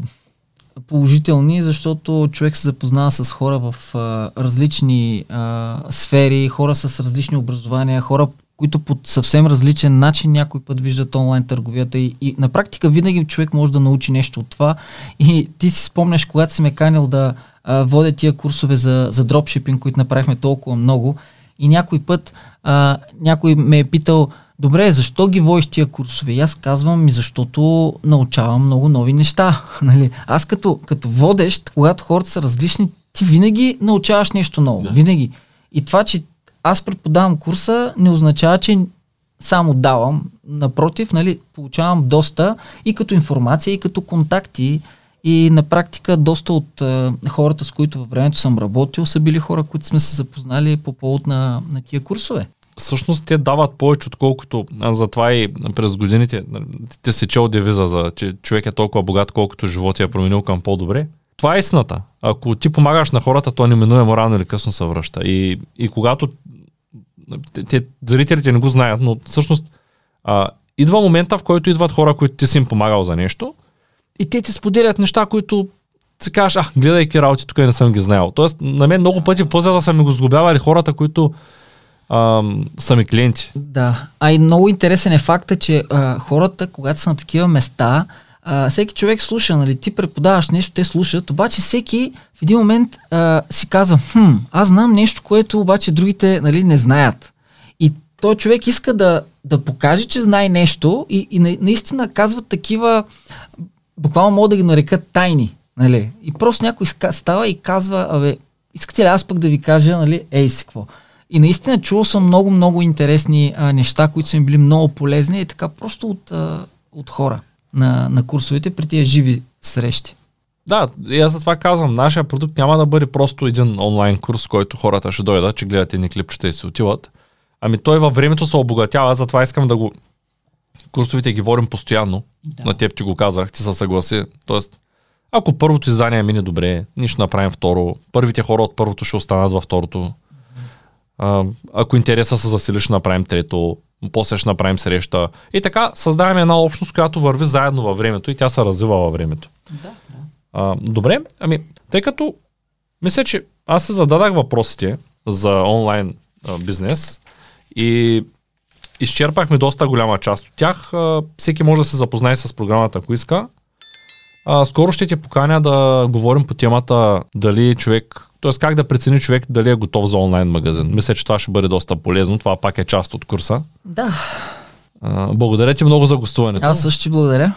положителни, защото човек се запознава с хора в а, различни а, сфери, хора с различни образования, хора, които по съвсем различен начин някой път виждат онлайн търговията и, и на практика винаги човек може да научи нещо от това и ти си спомняш, когато си ме канил да а, водя тия курсове за, за дропшипинг, които направихме толкова много и някой път а, някой ме е питал, добре, защо ги водиш тия курсове? И аз казвам, ми защото научавам много нови неща. нали? Аз като, като водещ, когато хората са различни, ти винаги научаваш нещо ново. Да. Винаги. И това, че аз преподавам курса, не означава, че само давам. Напротив, нали, получавам доста и като информация, и като контакти. И на практика доста от а, хората, с които във времето съм работил, са били хора, които сме се запознали по повод на, на тия курсове. Всъщност те дават повече, отколкото, затова и през годините, те се чел девиза, за, че човек е толкова богат, колкото живота е променил към по-добре. Това е истината. Ако ти помагаш на хората, то неминуемо рано или късно се връща. И, и когато те, те, зрителите не го знаят, но всъщност а, идва момента, в който идват хора, които ти си им помагал за нещо и те ти споделят неща, които си кажеш, а, гледайки работи, тук не съм ги знаел. Тоест, на мен много пъти по да са ми го сглобявали хората, които а, са ми клиенти. Да, а и много интересен е факта, че а, хората, когато са на такива места, а, всеки човек слуша, нали, ти преподаваш нещо, те слушат, обаче всеки в един момент а, си казва, хм, аз знам нещо, което обаче другите нали, не знаят. И той човек иска да, да покаже, че знае нещо и, и на, наистина казват такива, буквално мога да ги нарекат тайни. Нали? И просто някой става и казва, абе, искате ли аз пък да ви кажа, нали, ей си какво. И наистина чувал съм много, много интересни а, неща, които са ми били много полезни и така просто от, а, от хора на, на курсовете при тия живи срещи. Да, и аз за това казвам, нашия продукт няма да бъде просто един онлайн курс, който хората ще дойдат, че гледат едни клипчета и се отиват. Ами той във времето се обогатява, затова искам да го... Курсовите ги ворим постоянно. Да. На теб ти го казах, ти се съгласи. Тоест, ако първото издание мине добре, ние ще направим второ. Първите хора от първото ще останат във второто. А, ако интереса се засили, ще направим трето после ще направим среща. И така създаваме една общност, която върви заедно във времето и тя се развива във времето. Да, да. А, добре, ами, тъй като мисля, че аз се зададах въпросите за онлайн а, бизнес и изчерпахме доста голяма част от тях. А, всеки може да се запознае с програмата, ако иска. А, скоро ще те поканя да говорим по темата дали човек т.е. как да прецени човек дали е готов за онлайн магазин. Мисля, че това ще бъде доста полезно. Това пак е част от курса. Да. А, благодаря ти много за гостуването. Аз също ти благодаря.